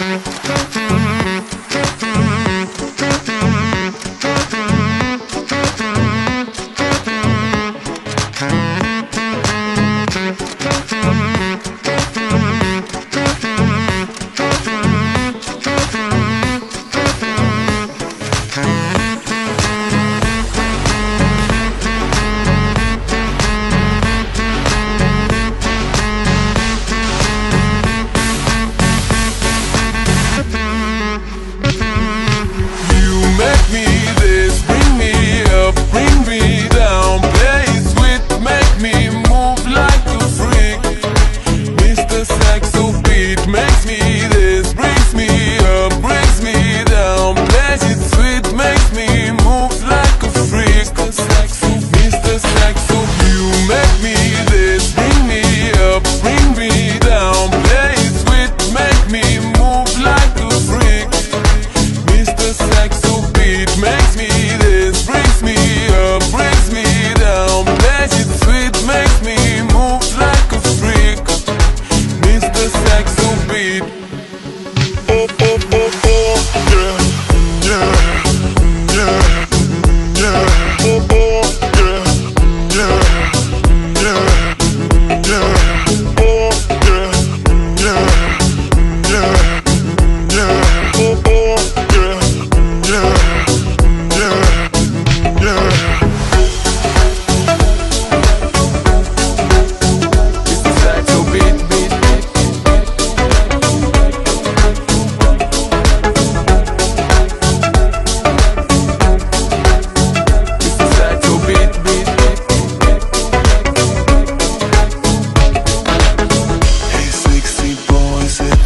Mm-hmm.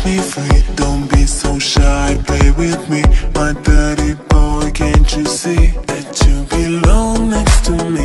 me free Don't be so shy, play with me. My dirty boy, can't you see That you belong next to me?